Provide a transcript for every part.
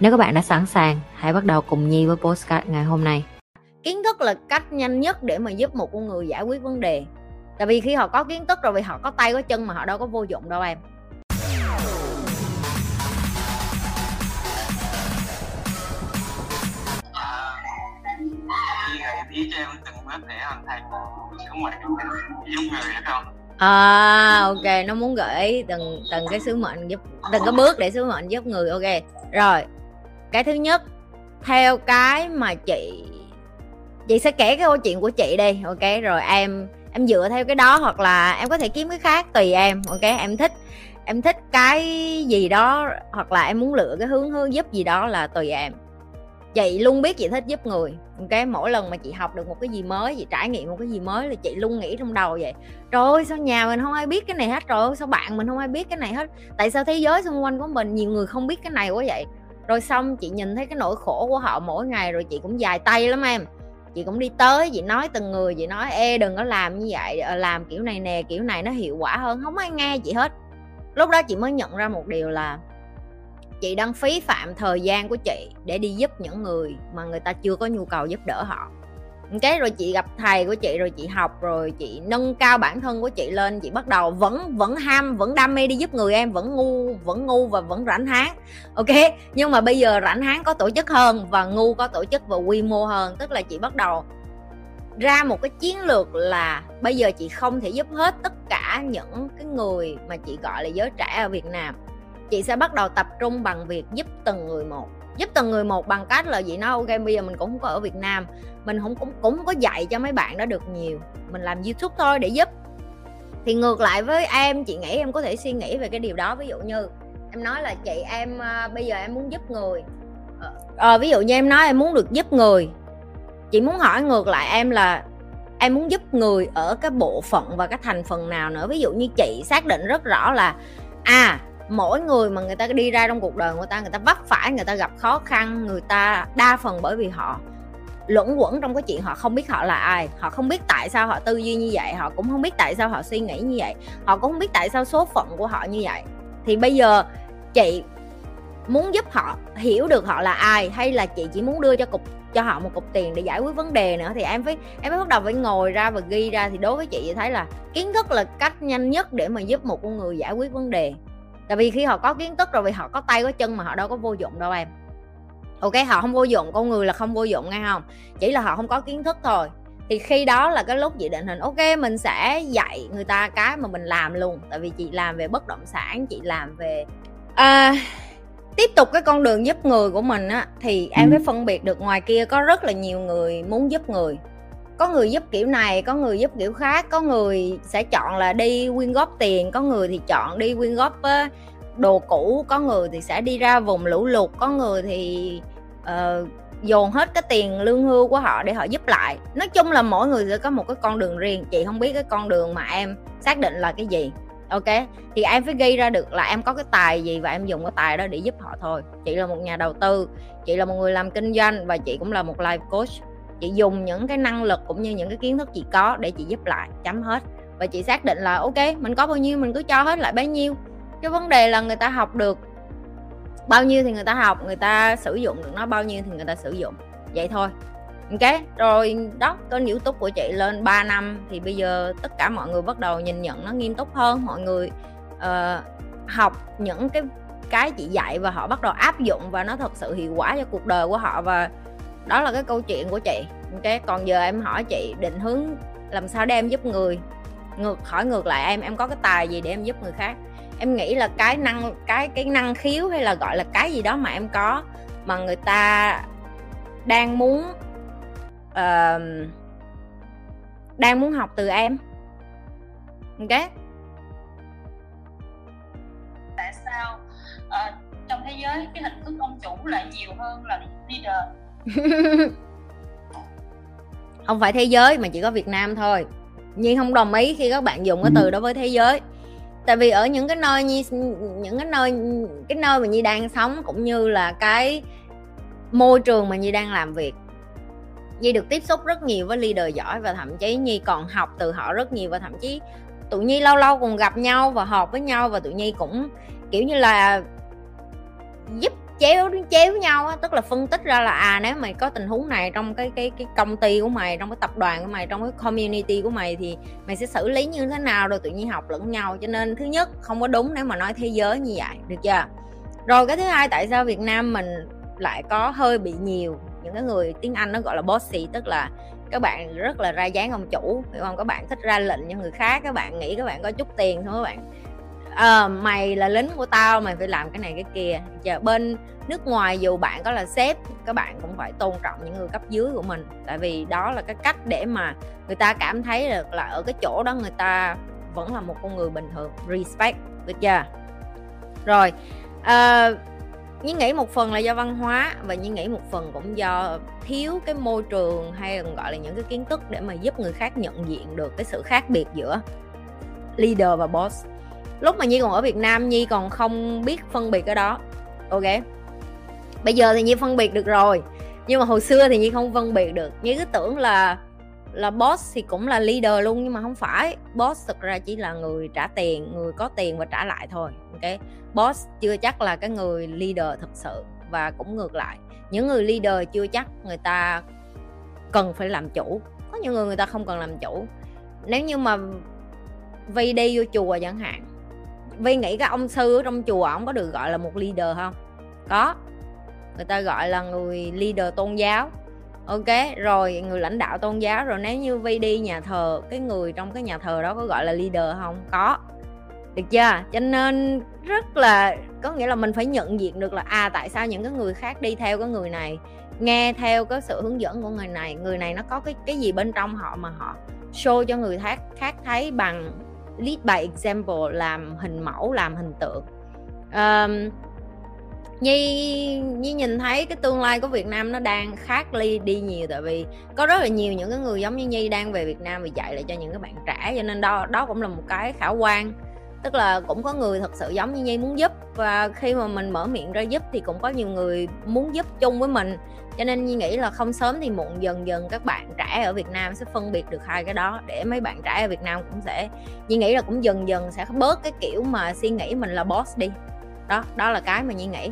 Nếu các bạn đã sẵn sàng, hãy bắt đầu cùng Nhi với postcard ngày hôm nay. kiến thức là cách nhanh nhất để mà giúp một con người giải quyết vấn đề tại vì khi họ có kiến thức rồi vì họ có tay có chân mà họ đâu có vô dụng đâu em ý cho em từng bước để hoàn thành sứ mệnh giúp người được không? à ok nó muốn gợi ý từng từng cái sứ mệnh giúp từng cái bước để sứ mệnh giúp người ok rồi cái thứ nhất, theo cái mà chị chị sẽ kể cái câu chuyện của chị đi, ok? Rồi em em dựa theo cái đó hoặc là em có thể kiếm cái khác tùy em, ok? Em thích em thích cái gì đó hoặc là em muốn lựa cái hướng hướng giúp gì đó là tùy em. Chị luôn biết chị thích giúp người, ok? Mỗi lần mà chị học được một cái gì mới, chị trải nghiệm một cái gì mới là chị luôn nghĩ trong đầu vậy. Trời ơi, sao nhà mình không ai biết cái này hết? Rồi sao bạn mình không ai biết cái này hết? Tại sao thế giới xung quanh của mình, nhiều người không biết cái này quá vậy? Rồi xong, chị nhìn thấy cái nỗi khổ của họ mỗi ngày rồi chị cũng dài tay lắm em. Chị cũng đi tới, chị nói từng người, chị nói, ê, đừng có làm như vậy ờ, làm kiểu này nè, kiểu này nó hiệu quả hơn. Không ai nghe chị hết. Lúc đó chị mới nhận ra một điều là chị đang phí phạm thời gian của chị để đi giúp những người mà người ta chưa có nhu cầu giúp đỡ họ cái rồi chị gặp thầy của chị, rồi chị học, rồi chị nâng cao bản thân của chị lên, chị bắt đầu vẫn vẫn ham, vẫn đam mê đi giúp người em, vẫn ngu vẫn ngu và vẫn rảnh háng. Ok, nhưng mà bây giờ rảnh háng có tổ chức hơn và ngu có tổ chức và quy mô hơn, tức là chị bắt đầu ra một cái chiến lược là bây giờ chị không thể giúp hết tất cả những cái người mà chị gọi là giới trẻ ở Việt Nam. Chị sẽ bắt đầu tập trung bằng việc giúp từng người một giúp từng người một bằng cách là gì nó ok bây giờ mình cũng không có ở Việt Nam mình không cũng cũng không có dạy cho mấy bạn đó được nhiều mình làm YouTube thôi để giúp. Thì ngược lại với em chị nghĩ em có thể suy nghĩ về cái điều đó. Ví dụ như em nói là chị em ờ, bây giờ em muốn giúp người. À, ví dụ như em nói em muốn được giúp người chị muốn hỏi ngược lại em là em muốn giúp người ở cái bộ phận và cái thành phần nào nữa? Ví dụ như chị xác định rất rõ là à mỗi người mà người ta đi ra trong cuộc đời người ta người ta vấp phải, người ta gặp khó khăn, người ta đa phần bởi vì họ luẩn quẩn trong cái chuyện họ không biết họ là ai, họ không biết tại sao họ tư duy như vậy, họ cũng không biết tại sao họ suy nghĩ như vậy, họ cũng không biết tại sao số phận của họ như vậy. Thì bây giờ chị muốn giúp họ hiểu được họ là ai hay là chị chỉ muốn đưa cho cục, cho họ một cục tiền để giải quyết vấn đề nữa, thì em phải em phải bắt đầu phải ngồi ra và ghi ra. Thì đối với chị thì thấy là kiến thức là cách nhanh nhất để mà giúp một con người giải quyết vấn đề tại vì khi họ có kiến thức rồi vì họ có tay có chân mà họ đâu có vô dụng đâu em. Ok họ không vô dụng con người là không vô dụng nghe không? Chỉ là họ không có kiến thức thôi. Thì khi đó là cái lúc chị định hình ok mình sẽ dạy người ta cái mà mình làm luôn. Tại vì chị làm về bất động sản chị làm về à, tiếp tục cái con đường giúp người của mình á thì em phải ừ. phân biệt được ngoài kia có rất là nhiều người muốn giúp người có người giúp kiểu này có người giúp kiểu khác có người sẽ chọn là đi quyên góp tiền có người thì chọn đi quyên góp đồ cũ có người thì sẽ đi ra vùng lũ lụt có người thì uh, dồn hết cái tiền lương hưu của họ để họ giúp lại. Nói chung là mỗi người sẽ có một cái con đường riêng chị không biết cái con đường mà em xác định là cái gì. Ok thì em phải ghi ra được là em có cái tài gì và em dùng cái tài đó để giúp họ thôi. Chị là một nhà đầu tư chị là một người làm kinh doanh và chị cũng là một life coach chị dùng những cái năng lực cũng như những cái kiến thức chị có để chị giúp lại chấm hết. Và chị xác định là ok mình có bao nhiêu mình cứ cho hết lại bấy nhiêu. Cái vấn đề là người ta học được bao nhiêu thì người ta học người ta sử dụng được nó bao nhiêu thì người ta sử dụng. Vậy thôi. Ok rồi đó kênh youtube của chị lên 3 năm thì bây giờ tất cả mọi người bắt đầu nhìn nhận nó nghiêm túc hơn. Mọi người uh, học những cái cái chị dạy và họ bắt đầu áp dụng và nó thật sự hiệu quả cho cuộc đời của họ. Và đó là cái câu chuyện của chị. Ok còn giờ em hỏi chị định hướng làm sao để em giúp người. Ngược hỏi ngược lại em em có cái tài gì để em giúp người khác? Em nghĩ là cái năng cái cái năng khiếu hay là gọi là cái gì đó mà em có mà người ta đang muốn uh, đang muốn học từ em. Ok? Tại sao uh, trong thế giới cái hình thức ông chủ lại nhiều hơn là leader? không phải thế giới mà chỉ có Việt Nam thôi. Nhưng không đồng ý khi các bạn dùng cái từ đó với thế giới. Tại vì ở những cái nơi như những cái nơi cái nơi mà nhi đang sống cũng như là cái môi trường mà nhi đang làm việc nhi được tiếp xúc rất nhiều với leader giỏi và thậm chí nhi còn học từ họ rất nhiều và thậm chí tụi nhi lâu lâu còn gặp nhau và họp với nhau và tụi nhi cũng kiểu như là giúp chéo chéo nhau á, tức là phân tích ra là à nếu mày có tình huống này trong cái cái cái công ty của mày, trong cái tập đoàn của mày, trong cái community của mày thì mày sẽ xử lý như thế nào rồi tự nhiên học lẫn nhau. Cho nên thứ nhất, không có đúng nếu mà nói thế giới như vậy, được chưa? Rồi cái thứ hai, tại sao Việt Nam mình lại có hơi bị nhiều những cái người tiếng Anh nó gọi là bossy, tức là các bạn rất là ra dáng ông chủ, hiểu không? Các bạn thích ra lệnh cho người khác, các bạn nghĩ các bạn có chút tiền thôi, các bạn à, mày là lính của tao mày phải làm cái này cái kia. Giờ bên nước ngoài dù bạn có là sếp các bạn cũng phải tôn trọng những người cấp dưới của mình. Tại vì đó là cái cách để mà người ta cảm thấy được là ở cái chỗ đó người ta vẫn là một con người bình thường. Respect được chưa? Rồi ờ, à, nhưng nghĩ một phần là do văn hóa và nhưng nghĩ một phần cũng do thiếu cái môi trường hay gọi là những cái kiến thức để mà giúp người khác nhận diện được cái sự khác biệt giữa leader và boss lúc mà nhi còn ở việt nam, nhi còn không biết phân biệt cái đó. Ok. Bây giờ thì nhi phân biệt được rồi. Nhưng mà hồi xưa thì nhi không phân biệt được. Nhi cứ tưởng là là boss thì cũng là leader luôn, nhưng mà không phải. Boss thực ra chỉ là người trả tiền, người có tiền và trả lại thôi. Ok? Boss chưa chắc là cái người leader thực sự và cũng ngược lại. Những người leader chưa chắc người ta cần phải làm chủ. Có những người người ta không cần làm chủ. Nếu như mà vi đi vô chùa chẳng hạn vi nghĩ cái ông sư ở trong chùa ông có được gọi là một leader không? Có. Người ta gọi là người leader tôn giáo. Ok, rồi người lãnh đạo tôn giáo, rồi nếu như vi đi nhà thờ, cái người trong cái nhà thờ đó có gọi là leader không? Có. Được chưa? Cho nên rất là, có nghĩa là mình phải nhận diện được là à tại sao những cái người khác đi theo cái người này, nghe theo cái sự hướng dẫn của người này người này nó có cái cái gì bên trong họ mà họ show cho người khác khác thấy bằng lead by example làm hình mẫu làm hình tượng. Um, Nhi Nhi nhìn thấy cái tương lai của Việt Nam nó đang khác ly đi nhiều tại vì có rất là nhiều những cái người giống như Nhi đang về Việt Nam và dạy lại cho những cái bạn trẻ cho nên đó đó cũng là một cái khả quan tức là cũng có người thật sự giống như Nhi muốn giúp. Và khi mà mình mở miệng ra giúp thì cũng có nhiều người muốn giúp chung với mình. Cho nên Nhi nghĩ là không sớm thì muộn dần dần các bạn trẻ ở Việt Nam sẽ phân biệt được hai cái đó để mấy bạn trẻ ở Việt Nam cũng sẽ Nhi nghĩ là cũng dần dần sẽ bớt cái kiểu mà suy nghĩ mình là boss đi. Đó đó là cái mà Nhi nghĩ.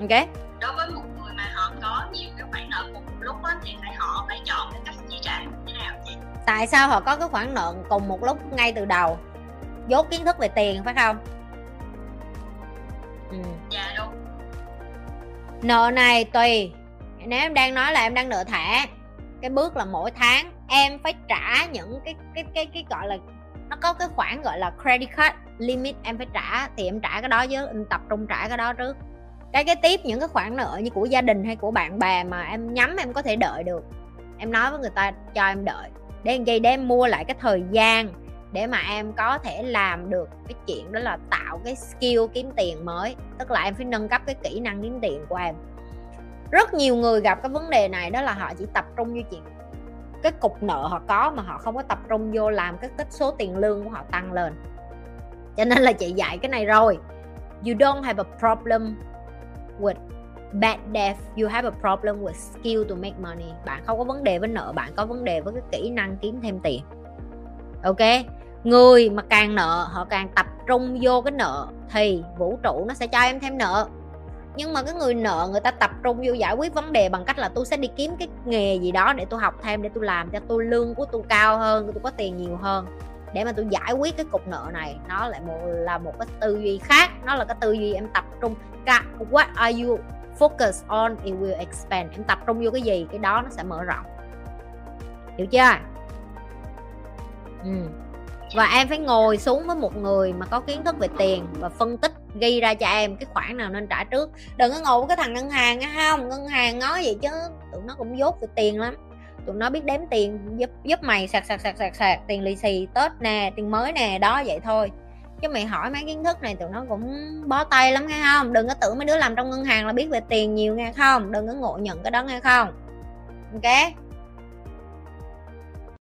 Ok? Đối với một người mà họ có nhiều cái khoản nợ cùng một lúc đó, thì phải họ phải chọn cái cách chi trả như thế nào chị? Tại sao họ có cái khoản nợ cùng một lúc ngay từ đầu dốt kiến thức về tiền phải không? Ừ. dạ đúng. Nợ này tùy. Nếu em đang nói là em đang nợ thẻ cái bước là mỗi tháng em phải trả những cái cái cái cái gọi là nó có cái khoản gọi là credit card limit em phải trả thì em trả cái đó chứ em tập trung trả cái đó trước. Cái cái tiếp những cái khoản nợ như của gia đình hay của bạn bè mà em nhắm em có thể đợi được em nói với người ta cho em đợi. Để làm gì để em mua lại cái thời gian để mà em có thể làm được cái chuyện đó là tạo cái skill kiếm tiền mới. Tức là em phải nâng cấp cái kỹ năng kiếm tiền của em. Rất nhiều người gặp cái vấn đề này đó là họ chỉ tập trung vô chuyện cái cục nợ họ có mà họ không có tập trung vô làm cái tích số tiền lương của họ tăng lên. Cho nên là chị dạy cái này rồi. You don't have a problem with bad debt. You have a problem with skill to make money. Bạn không có vấn đề với nợ, bạn có vấn đề với cái kỹ năng kiếm thêm tiền. Ok? Người mà càng nợ, họ càng tập trung vô cái nợ thì vũ trụ nó sẽ cho em thêm nợ. Nhưng mà cái người nợ, người ta tập trung vô giải quyết vấn đề bằng cách là tôi sẽ đi kiếm cái nghề gì đó để tôi học thêm, để tôi làm cho tôi lương của tôi cao hơn tôi có tiền nhiều hơn. Để mà tôi giải quyết cái cục nợ này, nó lại một, là một cái tư duy khác, nó là cái tư duy em tập trung. What are you focus on? It will expand. Em tập trung vô cái gì, cái đó nó sẽ mở rộng. Hiểu chưa? Ừ và em phải ngồi xuống với một người mà có kiến thức về tiền và phân tích ghi ra cho em cái khoản nào nên trả trước. Đừng có ngồi với cái thằng ngân hàng á, không? Ngân hàng nói vậy chứ tụi nó cũng dốt về tiền lắm. Tụi nó biết đếm tiền, giúp giúp mày sạc sạc sạc sạc sạc, tiền lì xì, tết nè, tiền mới nè, đó vậy thôi. Chứ mày hỏi mấy kiến thức này tụi nó cũng bó tay lắm, nghe không? Đừng có tưởng mấy đứa làm trong ngân hàng là biết về tiền nhiều, nghe không? Đừng có ngộ nhận cái đó, nghe không? Ok?